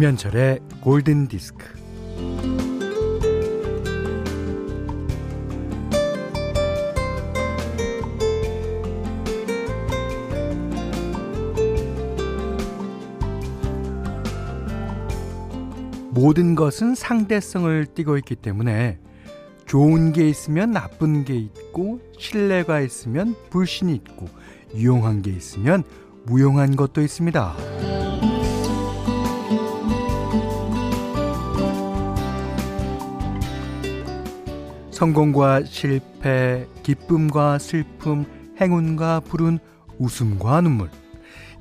김현철의 골든 디스크. 모든 것은 상대성을 띠고 있기 때문에 좋은 게 있으면 나쁜 게 있고 신뢰가 있으면 불신이 있고 유용한 게 있으면 무용한 것도 있습니다. 성공과 실패, 기쁨과 슬픔, 행운과 불운, 웃음과 눈물.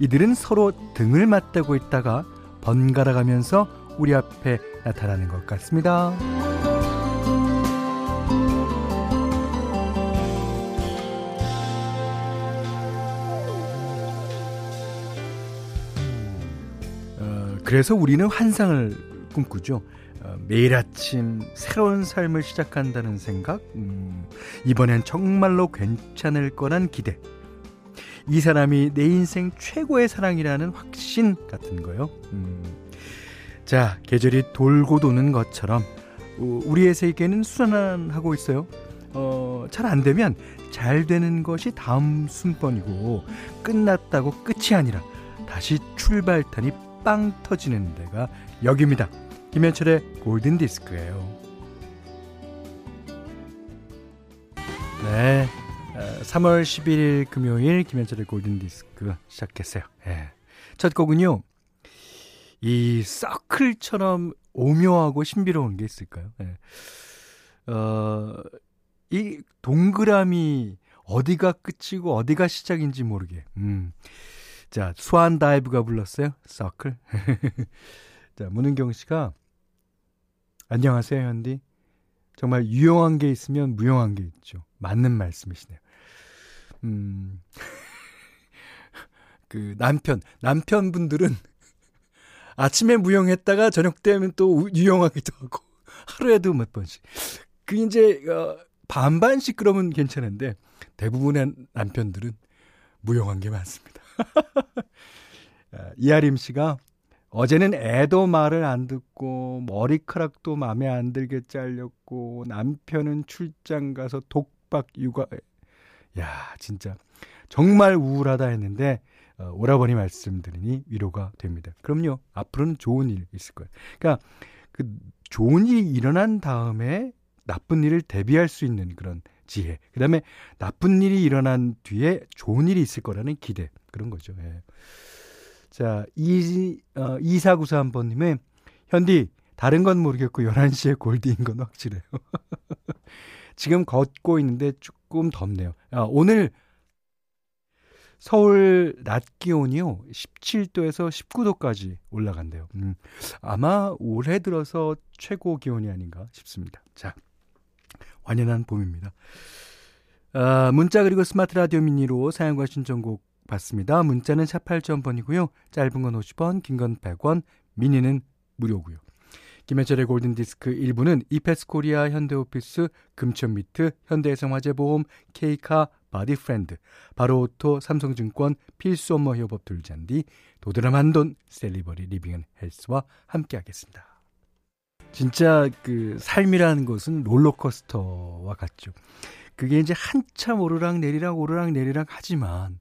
이들은 서로 등을 맞대고 있다가 번갈아 가면서 우리 앞에 나타나는 것 같습니다. 그래서 우리는 환상을 꿈꾸죠. 어, 매일 아침 새로운 삶을 시작한다는 생각, 음, 이번엔 정말로 괜찮을 거란 기대. 이 사람이 내 인생 최고의 사랑이라는 확신 같은 거요. 음. 자, 계절이 돌고 도는 것처럼 우리의 세계는 순환하고 있어요. 어, 잘 안 되면 잘 되는 것이 다음 순번이고 끝났다고 끝이 아니라 다시 출발탄이 빵 터지는 데가 여기입니다. 김현철의 골든 디스크예요. 네. 3월 11일 금요일 김현철의 골든 디스크 시작했어요. 네. 첫 곡은요. 이 서클처럼 오묘하고 신비로운 게 있을까요? 네. 어, 이 동그라미 어디가 끝이고 어디가 시작인지 모르게. 음. 자, 수완 다이브가 불렀어요. 서클. 자, 문은경 씨가 안녕하세요, 현디. 정말 유용한 게 있으면 무용한 게 있죠. 맞는 말씀이시네요. 음. 그 남편, 남편분들은 아침에 무용했다가 저녁 되면 또 유용하기도 하고 하루에도 몇 번씩. 그 이제 어, 반반씩 그러면 괜찮은데 대부분의 남편들은 무용한 게 많습니다. 아, 이하림 씨가 어제는 애도 말을 안 듣고 머리카락도 마음에 안 들게 잘렸고 남편은 출장 가서 독박 육아 야 진짜 정말 우울하다 했는데 어, 오라버니 말씀 드리니 위로가 됩니다. 그럼요 앞으로는 좋은 일 있을 거예요. 그러니까 그 좋은 일이 일어난 다음에 나쁜 일을 대비할 수 있는 그런 지혜. 그 다음에 나쁜 일이 일어난 뒤에 좋은 일이 있을 거라는 기대. 그런 거죠. 예. 자, 이, 어, 2494번님의 현디, 다른 건 모르겠고 11시에 골드인 건 확실해요. 지금 걷고 있는데 조금 덥네요. 아, 오늘 서울 낮 기온이요. 17도에서 19도까지 올라간대요. 음, 아마 올해 들어서 최고 기온이 아닌가 싶습니다. 자, 완연한 봄입니다. 아, 문자 그리고 스마트 라디오 미니로 사연과 신청곡 받습니다. 문자는 샵 8000번이고요. 짧은 건 50원, 긴 건 100원, 미니는 무료고요. 김현철의 골든디스크 1부는 이페스 코리아, 현대오피스, 금천미트, 현대해상화재보험, 케이카, 바디프렌드, 바로오토, 삼성증권, 필수 업무 협업 툴 잔디, 도드람한돈, 셀리버리 리빙앤헬스와 함께하겠습니다. 진짜 그 삶이라는 것은 롤러코스터와 같죠. 그게 이제 한참 오르락 내리락 오르락 내리락 하지만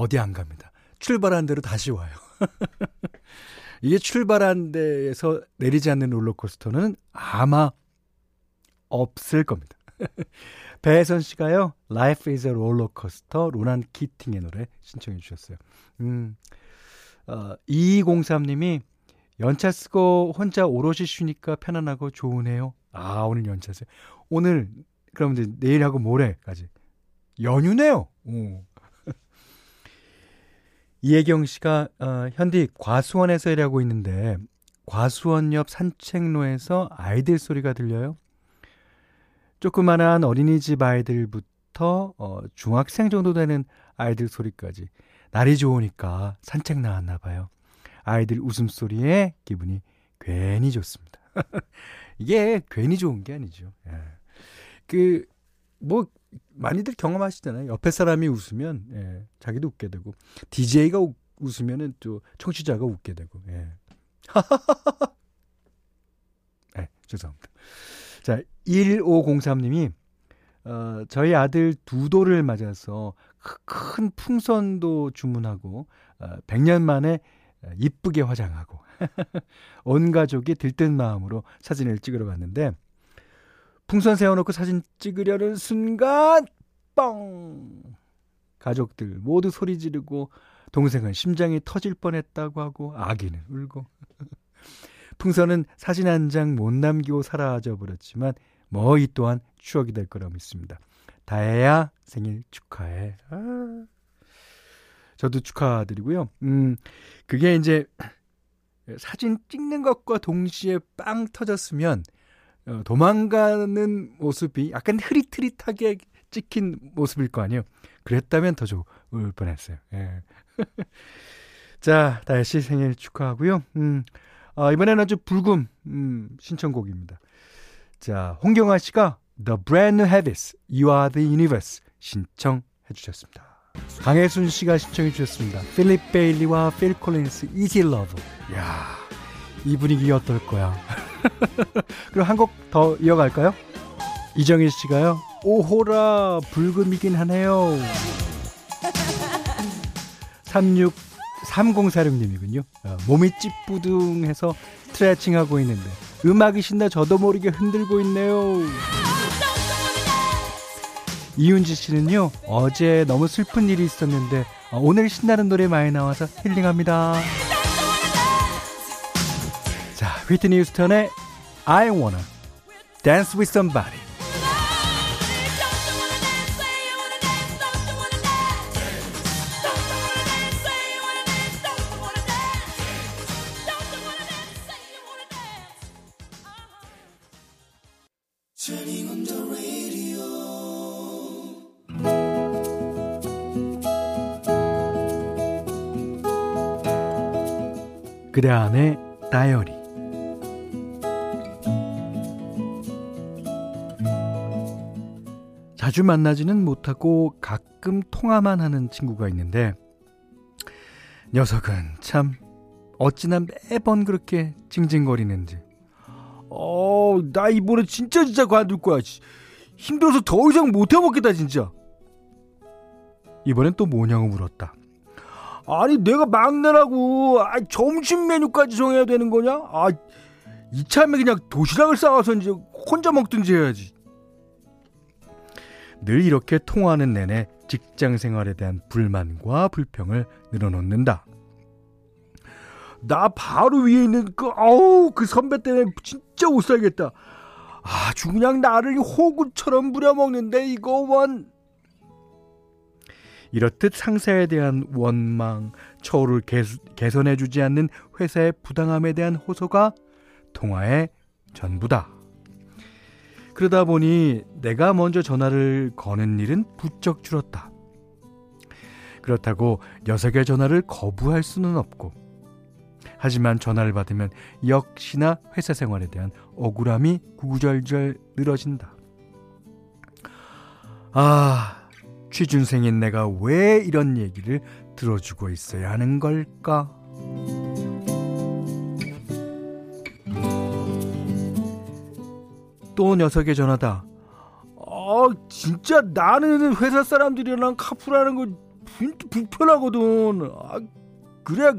어디 안 갑니다. 출발한 대로 다시 와요. 이게 출발한 데에서 내리지 않는 롤러코스터는 아마 없을 겁니다. 배혜선 씨가요, Life is a rollercoaster, 로난 키팅의 노래 신청해 주셨어요. 음, 어, 2203님이 연차 쓰고 혼자 오롯이 쉬니까 편안하고 좋으네요. 아, 오늘 연차 쓰요 오늘, 그럼 이제 내일하고 모레까지. 연휴네요. 오. 이혜경 씨가 어, 현디 과수원에서 일하고 있는데 과수원 옆 산책로에서 아이들 소리가 들려요. 조그만한 어린이집 아이들부터 어, 중학생 정도 되는 아이들 소리까지 날이 좋으니까 산책 나왔나 봐요. 아이들 웃음소리에 기분이 괜히 좋습니다. 이게 괜히 좋은 게 아니죠. 예. 그, 뭐, 많이들 경험하시잖아요. 옆에 사람이 웃으면, 예, 자기도 웃게 되고, DJ가 웃으면은 또 청취자가 웃게 되고, 예. 네, 죄송합니다. 자, 1503님이 어, 저희 아들 두 돌을 맞아서 큰 풍선도 주문하고 어, 100년 만에 이쁘게 화장하고 온 가족이 들뜬 마음으로 사진을 찍으러 갔는데 풍선 세워놓고 사진 찍으려는 순간 뻥 가족들 모두 소리 지르고 동생은 심장이 터질 뻔했다고 하고 아기는 울고 풍선은 사진 한 장 못 남기고 사라져 버렸지만 뭐 이 또한 추억이 될 거라 믿습니다. 다혜야 생일 축하해. 아, 저도 축하드리고요. 음, 그게 이제 사진 찍는 것과 동시에 빵 터졌으면 어, 도망가는 모습이 약간 흐릿흐릿하게 찍힌 모습일 거 아니에요. 그랬다면 더 좋을 뻔했어요. 예. 자, 다혜 씨 생일 축하하고요. 음, 아, 이번에는 아주 불금 음, 신청곡입니다. 자, 홍경아 씨가 The Brand New Habits, You Are the Universe 신청해 주셨습니다. 강혜순 씨가 신청해 주셨습니다. 필립 베일리와 필 콜린스 Easy Love. 야, 이 분위기 어떨 거야? 그럼 한 곡 더 이어갈까요? 이정희 씨가요. 오호라 불금이긴 하네요. 36 3046님이군요. 어, 몸이 찌뿌둥해서 스트레칭하고 있는데 음악이 신나 저도 모르게 흔들고 있네요. 이윤지 씨는요 어제 너무 슬픈 일이 있었는데 어, 오늘 신나는 노래 많이 나와서 힐링합니다. 자, 휘트니 휴스턴의 I Wanna Dance with Somebody. 그대 안의 다이어리 자주 만나지는 못하고 가끔 통화만 하는 친구가 있는데 녀석은 참 어찌나 매번 그렇게 징징거리는지 어, 나 이번에 진짜 진짜 관둘 거야. 힘들어서 더 이상 못 해먹겠다 진짜. 이번엔 또 뭐냐고 물었다. 아니 내가 막내라고 아, 점심 메뉴까지 정해야 되는 거냐? 아 이참에 그냥 도시락을 싸와서 이제 혼자 먹든지 해야지. 늘 이렇게 통화하는 내내 직장 생활에 대한 불만과 불평을 늘어놓는다. 나 바로 위에 있는 그 아우 그 선배 때문에 진짜 못 살겠다. 아주 그냥 나를 호구처럼 부려먹는데 이거 원 이렇듯 상사에 대한 원망, 처우를 개선해주지 않는 회사의 부당함에 대한 호소가 통화의 전부다. 그러다 보니 내가 먼저 전화를 거는 일은 부쩍 줄었다. 그렇다고 녀석의 전화를 거부할 수는 없고, 하지만 전화를 받으면 역시나 회사 생활에 대한 억울함이 구구절절 늘어진다. 아, 취준생인 내가 왜 이런 얘기를 들어주고 있어야 하는 걸까? 또 녀석의 전화다. 아, 진짜 나는 회사 사람들이랑 카풀하는 거 불편하거든. 아, 그래,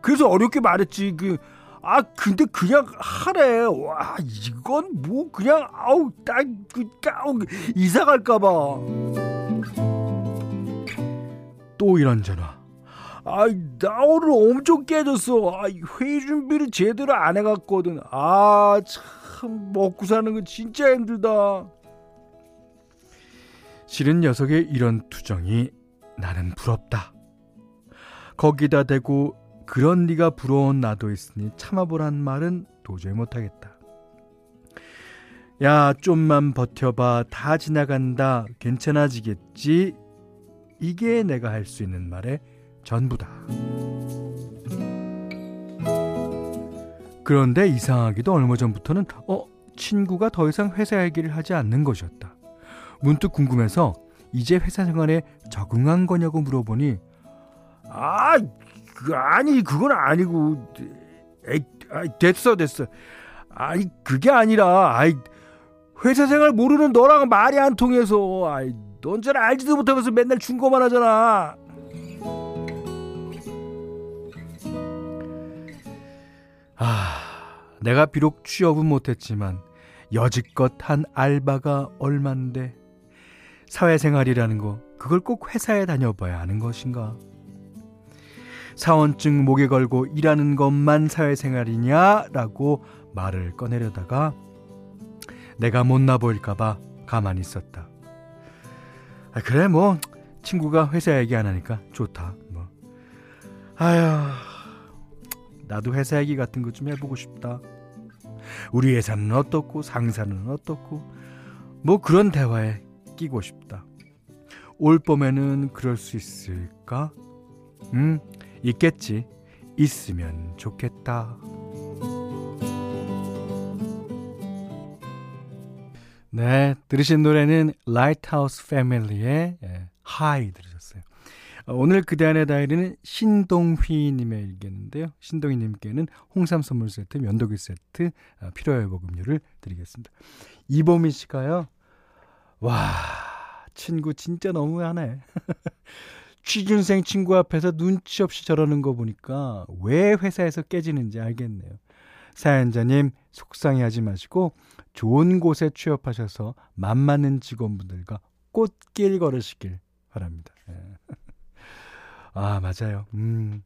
그래서 어렵게 말했지. 그, 아, 근데 그냥 하래. 와, 이건 뭐, 그냥, 아우, 딱, 그, 아우, 이사 갈까봐. 또 이런 전화. 아, 나 오늘 엄청 깨졌어. 아, 회의 준비를 제대로 안 해갔거든. 아, 참 먹고 사는 건 진짜 힘들다. 실은 녀석의 이런 투정이 나는 부럽다. 거기다 대고 그런 네가 부러운 나도 있으니 참아보란 말은 도저히 못하겠다. 야, 좀만 버텨봐. 다 지나간다. 괜찮아지겠지. 이게 내가 할 수 있는 말의 전부다. 그런데 이상하기도 얼마 전부터는 어 친구가 더 이상 회사 얘기를 하지 않는 것이었다. 문득 궁금해서 이제 회사 생활에 적응한 거냐고 물어보니 아, 그 아니 그건 아니고 에이, 아이 됐어 됐어. 아이 그게 아니라 아이 회사 생활 모르는 너랑 말이 안 통해서 아이 넌 잘 알지도 못하면서 맨날 충고만 하잖아. 아, 내가 비록 취업은 못했지만 여지껏 한 알바가 얼만데 사회생활이라는 거 그걸 꼭 회사에 다녀봐야 하는 것인가? 사원증 목에 걸고 일하는 것만 사회생활이냐라고 말을 꺼내려다가 내가 못나 보일까봐 가만히 있었다. 아, 그래 뭐 친구가 회사 얘기 안 하니까 좋다. 뭐 아휴 나도 회사 얘기 같은 거 좀 해보고 싶다. 우리 회사는 어떻고 상사는 어떻고 뭐 그런 대화에 끼고 싶다. 올 봄에는 그럴 수 있을까? 음, 있겠지. 있으면 좋겠다. 네, 들으신 노래는 라이트하우스 패밀리의 High 들으셨어요. 어, 오늘 그대 안의 다이어리는 신동휘님의 일기였는데요. 신동휘님께는 홍삼 선물 세트, 면도기 세트, 어, 피로회복 음료를 드리겠습니다. 이보미 씨가요. 와, 친구 진짜 너무하네. 취준생 친구 앞에서 눈치 없이 저러는 거 보니까 왜 회사에서 깨지는지 알겠네요. 사연자님 속상해하지 마시고 좋은 곳에 취업하셔서 맘 맞는 직원분들과 꽃길 걸으시길 바랍니다. 예. 아, 맞아요. 음.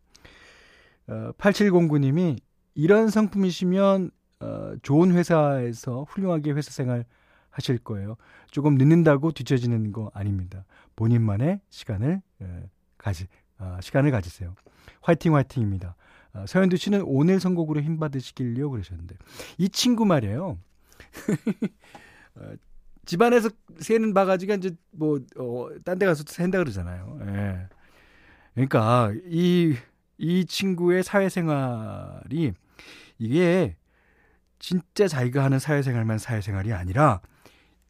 어, 8709님이 이런 상품이시면 어, 좋은 회사에서 훌륭하게 회사 생활 하실 거예요. 조금 늦는다고 뒤처지는 거 아닙니다. 본인만의 시간을 예, 가지 아, 시간을 가지세요. 화이팅 화이팅입니다. 아, 서현두 씨는 오늘 선곡으로 힘 받으시길요 그러셨는데 이 친구 말이에요. 어, 집안에서 새는 바가지가 이제 뭐딴데 어, 가서 샌다 그러잖아요. 예. 그러니까 이 이 친구의 사회생활이 이게 진짜 자기가 하는 사회생활만 사회생활이 아니라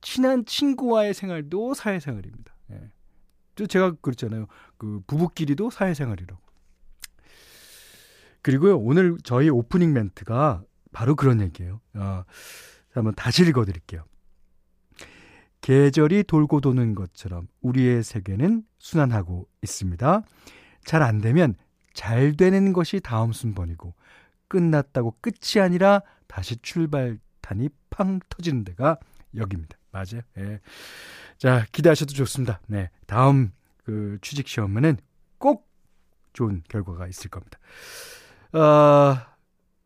친한 친구와의 생활도 사회생활입니다. 예. 또 제가 그랬잖아요. 그 부부끼리도 사회생활이라고. 그리고요 오늘 저희 오프닝 멘트가 바로 그런 얘기예요. 어, 한번 다시 읽어드릴게요. 계절이 돌고 도는 것처럼 우리의 세계는 순환하고 있습니다. 잘 안 되면 잘 되는 것이 다음 순번이고 끝났다고 끝이 아니라 다시 출발탄이 팡 터지는 데가 여기입니다. 맞아요. 예. 자, 기대하셔도 좋습니다. 네. 다음 그 취직 시험에는 꼭 좋은 결과가 있을 겁니다. 어,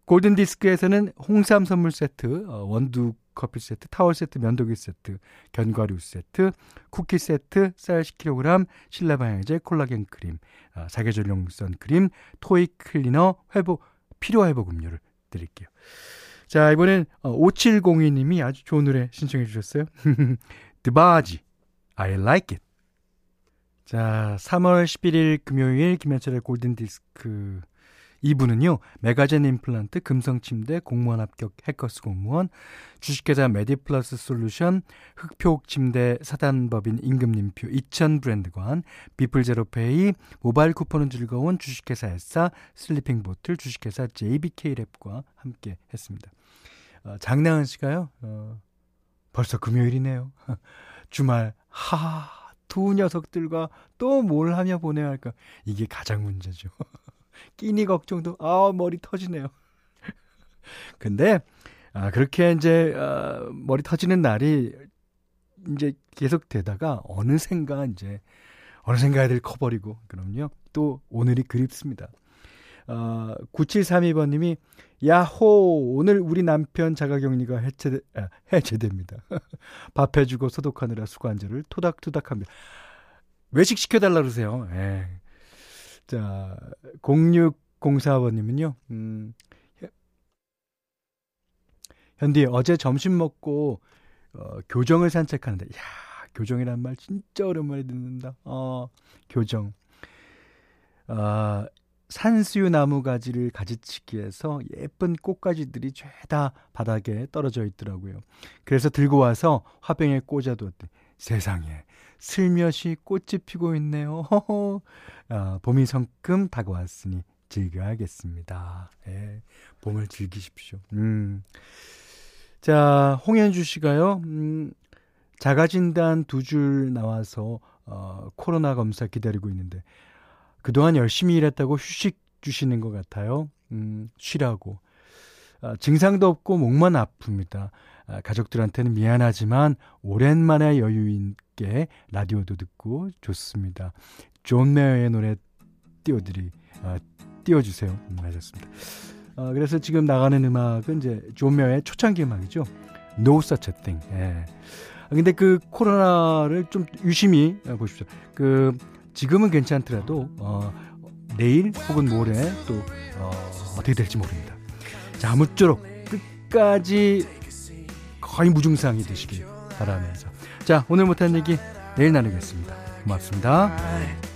골든 디스크에서는 홍삼 선물 세트, 어, 원두 커피 세트, 타월 세트, 면도기 세트, 견과류 세트, 쿠키 세트, 쌀 10kg, 실내 방향제 콜라겐 크림, 어, 사계절용 선 크림, 토익 클리너 회복 피로 회복 음료를 드릴게요. 자, 이번엔 어, 5702님이 아주 좋은 노래 신청해 주셨어요. 드바지 I like it. 자, 3월 11일 금요일 김현철의 골든 디스크 2부는요, 메가젠 임플란트, 금성침대, 공무원 합격 해커스 공무원, 주식회사 메디플러스 솔루션, 흙표 침대 사단법인 임금님표 2000 브랜드관, 비플제로페이, 모바일 쿠폰은 즐거운 주식회사 에싸, 슬리핑 보틀, 주식회사 JBK랩과 함께 했습니다. 어, 장나은 씨가요, 어, 벌써 금요일이네요. 주말, 하, 두 녀석들과 또 뭘 하며 보내야 할까? 이게 가장 문제죠. 끼니 걱정도 아 머리 터지네요. 근데 아 그렇게 이제 아, 머리 터지는 날이 이제 계속 되다가 어느샌가 이제 어느샌가 애들 커버리고 그럼요. 또 오늘이 그립습니다. 어, 9732번님이 야호 오늘 우리 남편 자가격리가 해체 아, 해제됩니다. 밥 해주고 소독하느라 수관절을 토닥토닥합니다. 외식 시켜달라 그러세요. 예. 자, 0604번님은요, 음, 현디, 어제 점심 먹고, 어, 교정을 산책하는데, 야 교정이란 말 진짜 오랜만에 듣는다. 어, 교정. 어, 산수유 나무 가지를 가지치기해서 예쁜 꽃가지들이 죄다 바닥에 떨어져 있더라고요. 그래서 들고 와서 화병에 꽂아두었더니 세상에 슬며시 꽃이 피고 있네요. 허허. 아, 봄이 성큼 다가왔으니 즐겨야겠습니다. 예, 봄을 즐기십시오. 음. 자, 홍현주 씨가요, 음, 자가진단 두 줄 나와서, 어, 코로나 검사 기다리고 있는데, 그동안 열심히 일했다고 휴식 주시는 것 같아요. 음, 쉬라고. 아, 증상도 없고 목만 아픕니다. 아, 가족들한테는 미안하지만 오랜만에 여유 있게 라디오도 듣고 좋습니다. 존 메어의 노래 띄워드리 아, 띄워주세요. 음, 하셨습니다. 아, 그래서 지금 나가는 음악은 이제 존 메어의 초창기 음악이죠. No Such a Thing. 예. 아, 근데 그 코로나를 좀 유심히 보십시오. 그 지금은 괜찮더라도 어, 내일 혹은 모레 또 어, 어떻게 될지 모릅니다. 자, 아무쪼록 끝까지 거의 무증상이 되시길 바라면서 자, 오늘 못한 얘기 내일 나누겠습니다. 고맙습니다.